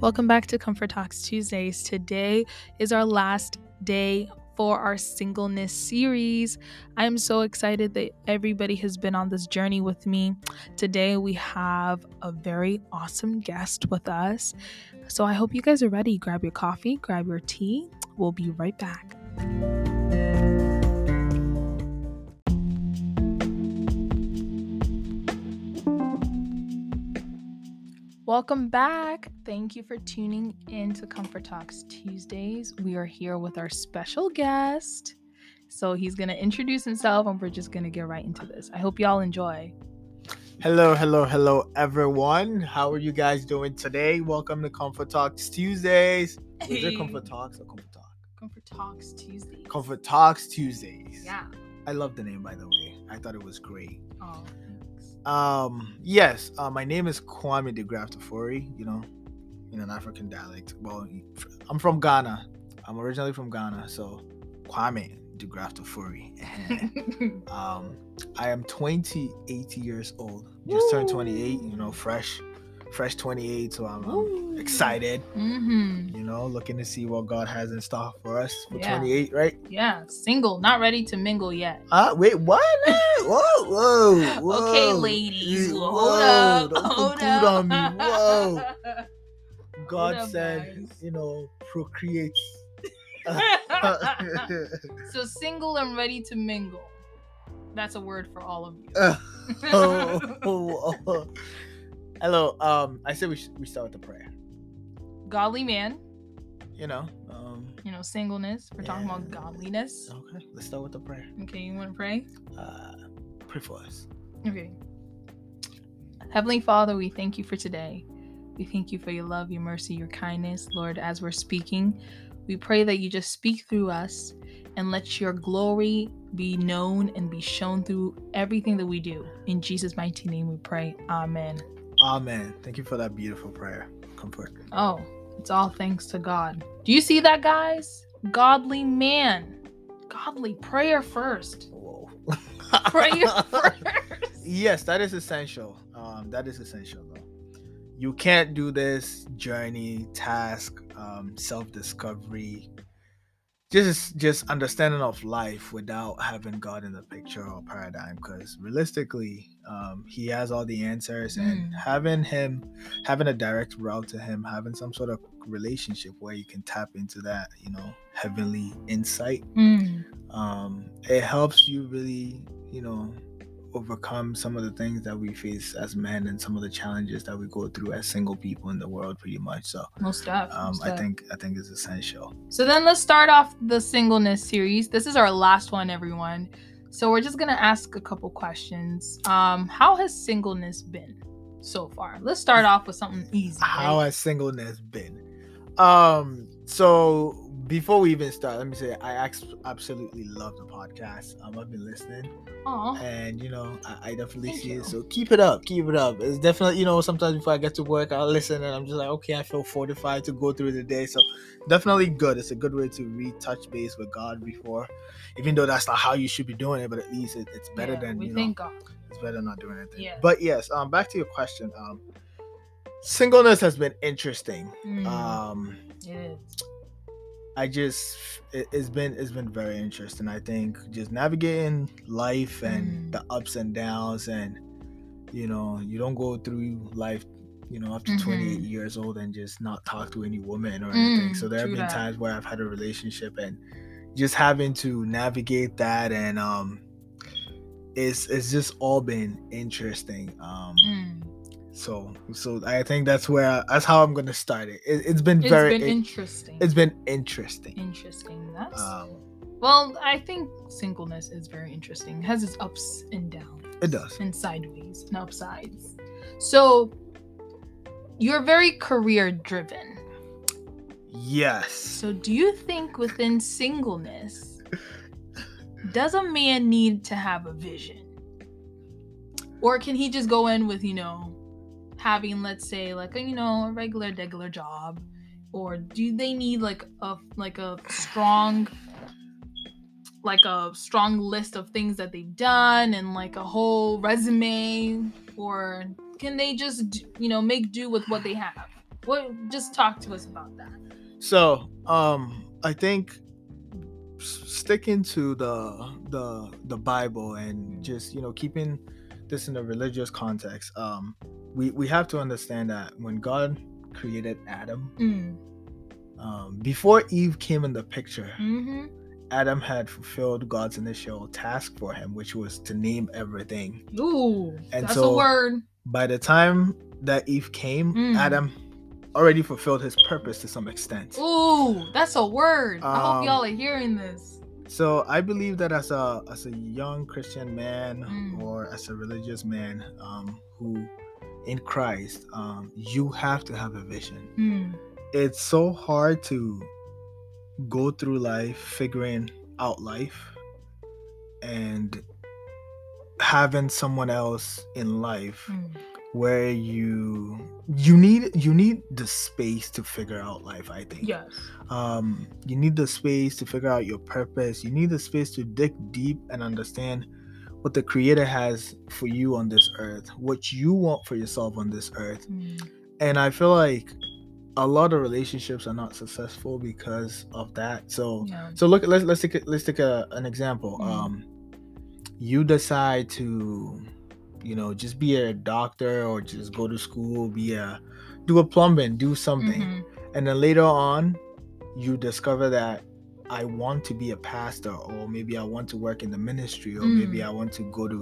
Welcome back to Comfort Talks Tuesdays. Today is our last day for our singleness series. I am so excited that everybody has been on this journey with me. Today we have a very awesome guest with us. So I hope you guys are ready. Grab your coffee, grab your tea. We'll be right back. Welcome back. Thank you for tuning in to Comfort Talks Tuesdays. We are here with our special guest. So he's going to introduce himself and we're just going to get right into this. I hope y'all enjoy. Hello, hello, hello, everyone. How are you guys doing today? Welcome to Comfort Talks Tuesdays. Is it Comfort Talks or Comfort Talk? Comfort Talks Tuesdays. Comfort Talks Tuesdays. Yeah. I love the name, by the way. I thought it was great. Oh. Um, yes, uh, my name is Kwame de Graftafori, you know, in an African dialect. Well, I'm from Ghana. I'm originally from Ghana, so Kwame de Graftafori. um, I am 28 years old. Just turned 28, you know, fresh, fresh 28. So I'm, I'm excited, Mm-hmm. you know, looking to see what God has in store for us for Yeah. 28, right? Yeah, single, not ready to mingle yet. Uh, wait, what? whoa, whoa, whoa. Okay, ladies, Yeah, hold whoa, up, Don't hold up. on me. Whoa. God up, said, guys? you know, procreate. so single and ready to mingle. That's a word for all of you. oh, oh, oh. Hello. Um, I said we should, we start with the prayer. Godly man, You know. Um. you know, singleness. We're talking about godliness. Okay. Let's start with the prayer. Okay, you want to pray? Uh, pray for us. Okay. Heavenly Father, we thank you for today. We thank you for your love, your mercy, your kindness. Lord, as we're speaking, we pray that you just speak through us and let your glory be known and be shown through everything that we do. In Jesus' mighty name we pray. Amen. Amen. Thank you for that beautiful prayer. Comfort. Oh, it's all thanks to God. Do you see that, guys? Godly man. Godly prayer first. Whoa. Prayer first. yes, that is essential. Um, that is essential though. You can't do this journey, task, um, self-discovery, just just understanding of life without having God in the picture or paradigm. Because realistically, um, He has all the answers, and Mm. having Him, having a direct route to Him, having some sort of relationship where you can tap into that, you know, heavenly insight Mm. um, it helps you really, you know, overcome some of the things that we face as men and some of the challenges that we go through as single people in the world, pretty much. So, Most stuff. um, I think I think it's essential. So then let's start off the singleness series. This is our last one, everyone. So we're just gonna ask a couple questions. Um, how has singleness been so far? Let's start off with something easy. How right? has singleness been? Um, so before we even start, let me say I absolutely love the podcast. Um, I've been listening. Aw. and you know I, I definitely Thank see you. it so keep it up keep it up it's definitely you know sometimes before i get to work i'll listen and i'm just like okay i feel fortified to go through the day so definitely good it's a good way to retouch base with god before even though that's not how you should be doing it but at least it, it's better Yeah, than you know God. it's better not doing anything Yeah. but yes um back to your question um singleness has been interesting Mm, um it is. I just it, it's been it's been very interesting. I think just navigating life and Mm. the ups and downs, and you know, you don't go through life, you know, up to 28 Mhm. years old and just not talk to any woman or anything. Mm, So there have been that. times where I've had a relationship and just having to navigate that, and um, it's it's just all been interesting. Um, Mm. So so I think that's where that's how I'm gonna start it. it it's been It's very been it- interesting. it's been interesting. interesting. That's Um, well, I think singleness is very interesting. It has its ups and downs. It does. And sideways and upsides. So you're very career driven. Yes. So do you think within singleness does a man need to have a vision? Or can he just go in with, you know, having let's say like a you know, a regular regular job? Or do they need like a like a strong like a strong list of things that they've done and like a whole resume or can they just you know make do with what they have What? Just talk to us about that. So, um, I think sticking to the the the Bible and just you know keeping this in a religious context, um, we we have to understand that when God created Adam, Mm. um, before Eve came in the picture, Mm-hmm. Adam had fulfilled God's initial task for him, which was to name everything. Ooh, And that's so- a word. By the time that Eve came, Mm. Adam already fulfilled his purpose to some extent. Ooh, that's a word. I hope Um, y'all are hearing this. So I believe that as a as a young Christian man Mm. or as a religious man um, who in Christ, um, you have to have a vision. Mm. It's so hard to go through life figuring out life and having someone else in life Mm. where you you need you need the space to figure out life i think Yes. um you need the space to figure out your purpose you need the space to dig deep and understand what the creator has for you on this earth what you want for yourself on this earth Mm. and i feel like a lot of relationships are not successful because of that so Yeah. so look let's let's take a, let's take a, an example Mhm. um you decide to you know just be a doctor or just go to school be a do a plumbing do something Mhm. and then later on you discover that i want to be a pastor or maybe i want to work in the ministry or maybe Mm. i want to go to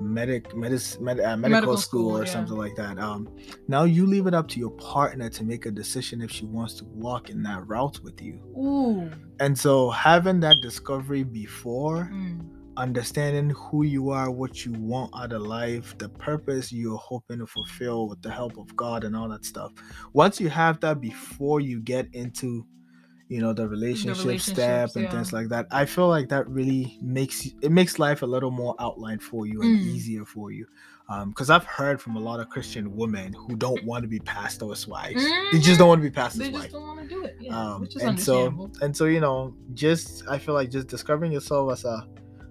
medic medis, med, uh, medical, Medical school, school, or yeah. something like that um now you leave it up to your partner to make a decision if she wants to walk in that route with you Ooh. and so having that discovery before Mm. understanding who you are, what you want out of life, the purpose you're hoping to fulfill with the help of God and all that stuff. Once you have that before you get into you know the relationship step and yeah. things like that i feel like that really makes it makes life a little more outlined for you and Mm. easier for you because i've heard from a lot of christian women who don't want to be pastors wives they just don't want to be pastors wives. They just wives don't want to do it. Yeah, um, which is and so and so you know just i feel like just discovering yourself as a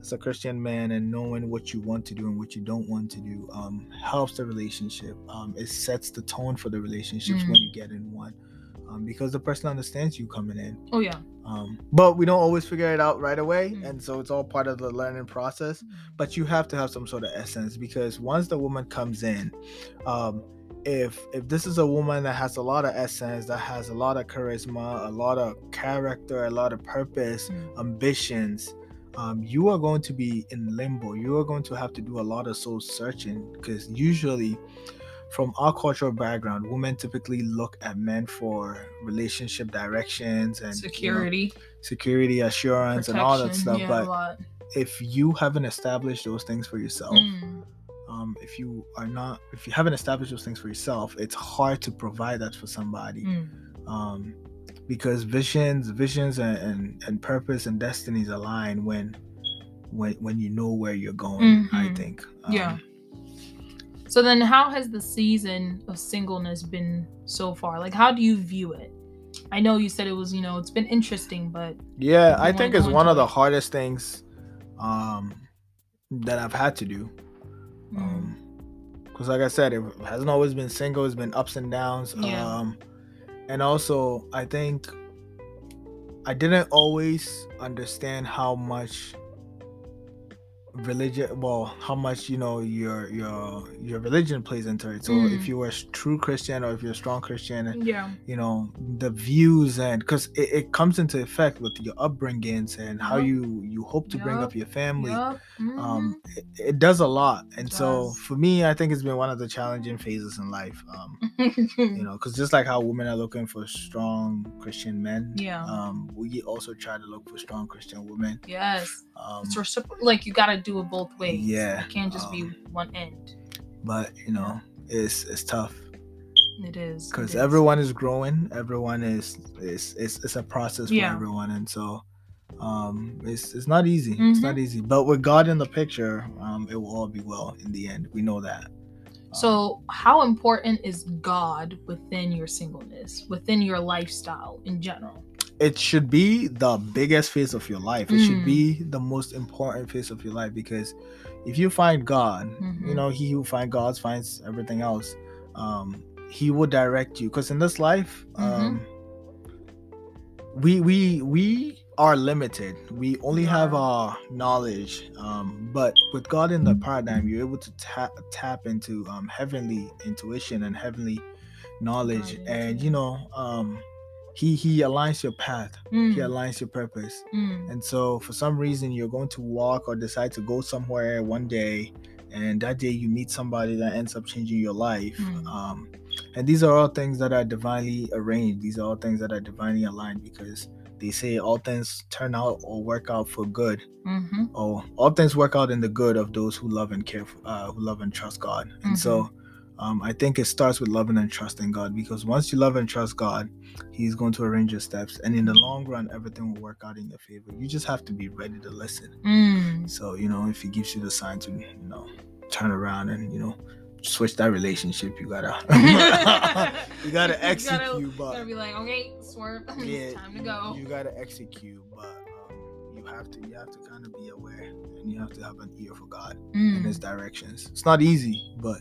as a christian man and knowing what you want to do and what you don't want to do um helps the relationship um it sets the tone for the relationships when Mm. you get in one um because the person understands you coming in oh yeah. um but we don't always figure it out right away Mm. and so it's all part of the learning process but you have to have some sort of essence because once the woman comes in um if if this is a woman that has a lot of essence that has a lot of charisma a lot of character a lot of purpose Mm. ambitions um, you are going to be in limbo you are going to have to do a lot of soul searching because usually from our cultural background women typically look at men for relationship directions and you know, Security, security assurance and all that stuff yeah, but if you haven't established those things for yourself Mm. um, if you are not if you haven't established those things for yourself it's hard to provide that for somebody Mm. um, because visions visions and, and and purpose and destinies align when when when you know where you're going i Mhm. think Yeah. So then, how has the season of singleness been so far? Like, how do you view it? I know you said it was, you know, it's been interesting, but yeah i think it's one of the hardest things um that i've had to do mm, um because like i said it hasn't always been single it's been ups and downs Yeah. um and also i think i didn't always understand how much religion well how much you know your your your religion plays into it. So Mm. if you were a true christian or if you're a strong christian yeah, you know the views and because it, it comes into effect with your upbringings and how you you hope to bring up your family. Yup, um it, it does a lot. And so for me i think it's been one of the challenging phases in life um you know because just like how women are looking for strong christian men Yeah. um we also try to look for strong christian women. Yes, um it's recipro- like you got to do it both ways. Yeah, it can't just be um, one end. but you know it's it's tough It is because everyone is growing everyone is it's it's, it's a process for everyone and so um it's it's not easy it's not Mhm. easy but with god in the picture um it will all be well in the end we know that So, how important is God within your singleness, within your lifestyle in general? It should be the biggest phase of your life. It should Mm. be the most important phase of your life because if you find God, you Mhm. know, he who finds God finds everything else. Um, he will direct you because in this life Mhm. um we we we are limited we only We have our knowledge um but with god in the paradigm you're able to tap tap into um heavenly intuition and heavenly knowledge and you know um he he aligns your path he Mm, aligns your purpose mm, and so, for some reason, you're going to walk or decide to go somewhere one day, and that day you meet somebody that ends up changing your life. Mm. Um, and these are all things that are divinely arranged. These are all things that are divinely aligned because they say all things turn out or work out for good, mhm, or all things work out in the good of those who love and care, for, uh, who love and trust God. And so, um, I think it starts with loving and trusting God because once you love and trust God, He's going to arrange your steps, and in the long run, everything will work out in your favor. You just have to be ready to listen. mm. So, you know, if He gives you the sign to, you know, turn around and you know, switch that relationship, you gotta, you gotta execute. You but gotta be like, okay, swerve. Yeah, time to go. you gotta execute, but um, you have to, you have to kind of be aware, and you have to have an ear for God in Mm. His directions. It's not easy, but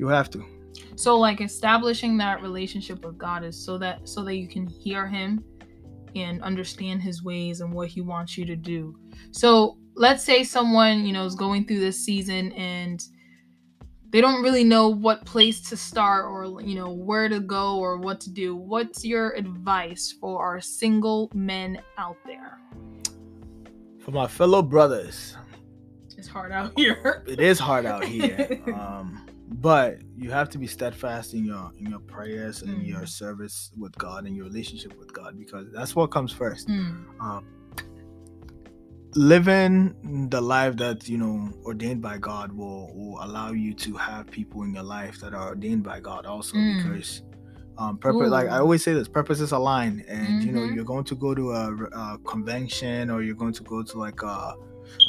you have to. So like establishing that relationship with God is so that so that you can hear him and understand his ways and what he wants you to do. So let's say someone, you know, is going through this season and they don't really know what place to start or you know where to go or what to do. What's your advice for our single men out there? For my fellow brothers, It's hard out here. it is hard out here. um, but you have to be steadfast in your in your prayers and your Mhm. service with God and your relationship with God because that's what comes first. Mm, Um, living the life that you know ordained by God will will allow you to have people in your life that are ordained by God also Mm. because um purpose like I always say this purpose is aligned and you know Mhm. you're going to go to a, a convention or you're going to go to like a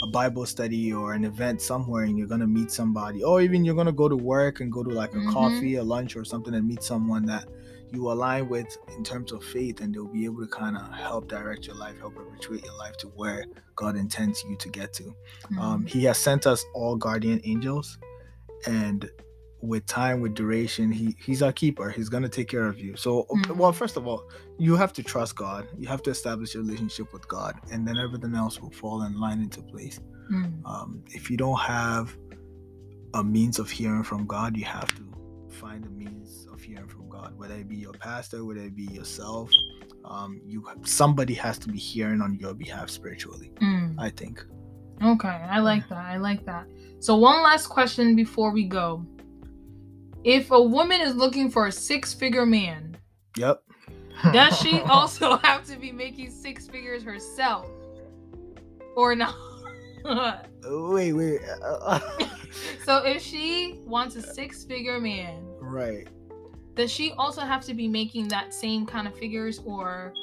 a Bible study or an event somewhere and you're gonna meet somebody, or even you're gonna go to work and go to like a Mhm. coffee, a lunch, or something and meet someone that you align with in terms of faith, and they'll be able to kind of help direct your life, help perpetuate your life to where God intends you to get to. Um, mm, he has sent us all guardian angels, and with time, with duration, he he's our keeper. He's gonna take care of you. So, Mhm. well, first of all, you have to trust God. You have to establish a relationship with God, and then everything else will fall in line into place. mm, Um, if you don't have a means of hearing from God, you have to find a means of hearing from God, whether it be your pastor, whether it be yourself. Um, you somebody has to be hearing on your behalf spiritually. mm. I think. Okay, I like that. I like that. So one last question before we go. If a woman is looking for a six-figure man, Yep. does she also have to be making six figures herself? Or not? wait, wait. uh, so if she wants a six-figure man, right. does she also have to be making that same kind of figures or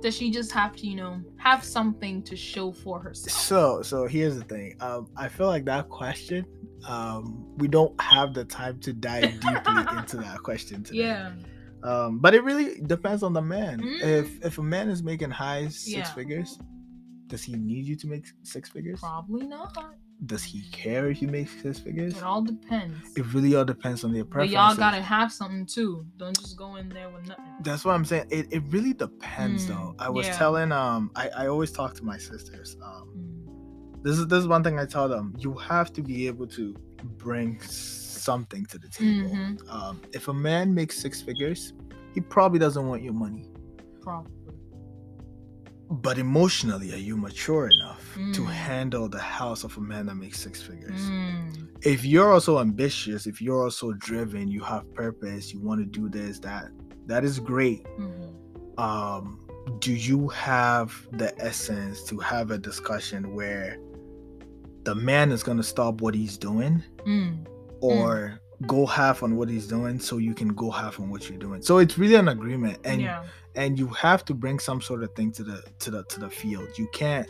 does she just have to, you know, have something to show for herself? So, so here's the thing. Um, I feel like that question. Um, we don't have the time to dive deeply into that question today. Yeah. Um, but it really depends on the man. Mm. If if a man is making high six Yeah. figures, does he need you to make six figures? Probably not. Does he care if you make six figures? It all depends. It really all depends on their But y'all gotta have something too. Don't just go in there with nothing. That's what I'm saying. It, it really depends Mm, though. I was yeah. telling um I, I always talk to my sisters. Um Mm. This is this is one thing I tell them. You have to be able to bring something to the table. Mhm. Um, if a man makes six figures, he probably doesn't want your money. Probably. But emotionally, are you mature enough to Mm. handle the house of a man that makes six figures? Mm. If you're also ambitious, if you're also driven, you have purpose, you want to do this, that, that is great. Mhm. Um, do you have the essence to have a discussion where the man is going to stop what he's doing Mm. or go half on what he's doing so you can go half on what you're doing so it's really an agreement and yeah. and you have to bring some sort of thing to the to the to the field you can't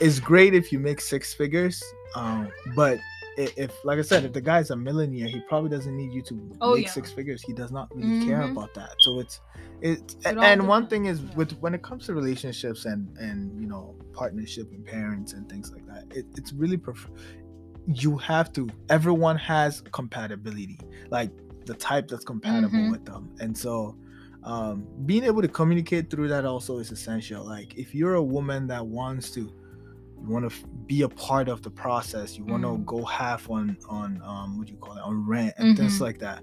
it's great if you make six figures um but if like i said if the guy's a millionaire he probably doesn't need you to Oh, make yeah. six figures he does not really care Mhm. about that so it's it's It and one thing is yeah. with when it comes to relationships and and you know partnership and parents and things like that it, it's really pref- you have to everyone has compatibility like the type that's compatible Mhm. with them and so um, being able to communicate through that also is essential like if you're a woman that wants to you want to f- be a part of the process you want to Mhm. go half on on um what do you call it on rent and things Mhm. like that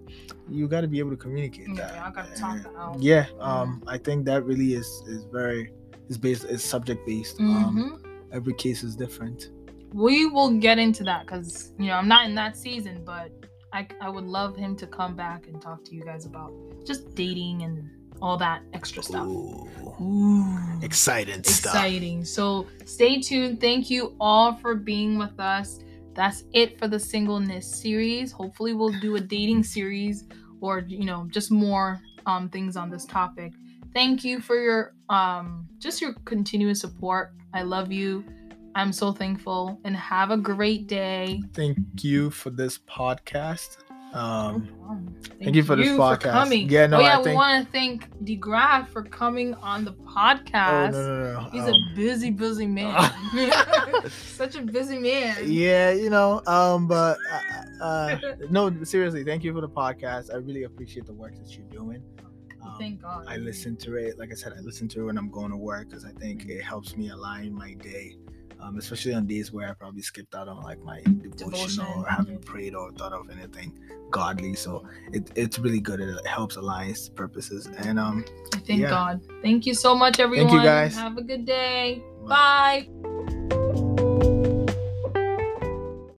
you got to be able to communicate Yeah, that I gotta talk And, that out. yeah um i think that really is is very is based is subject based um Mhm. every case is different we will get into that because you know I'm not in that season, but I I would love him to come back and talk to you guys about just dating and all that extra stuff. Ooh, Ooh. exciting stuff exciting. So stay tuned. Thank you all for being with us. That's it for the singleness series. Hopefully we'll do a dating series or you know just more um things on this topic. Thank you for your um just your continuous support. I love you. I'm so thankful and have a great day. thank you for this podcast um Thank, you for this podcast. coming. Yeah, no, oh, yeah, I we think- want to thank DeGraff for coming on the oh podcast. no no no He's um, a busy, busy man. Such a busy man. yeah you know um but uh, uh no seriously thank you for the podcast i really appreciate the work that you're doing um, Thank God. I listen to it. Like I said, I listen to it when I'm going to work because I think it helps me align my day, um, especially on days where I probably skipped out on like my devotional Devotion, or haven't prayed or thought of anything godly. So it, it's really good. It helps align purposes. And um, Thank yeah. God. Thank you so much, everyone. Thank you guys. Have a good day. Bye. Bye.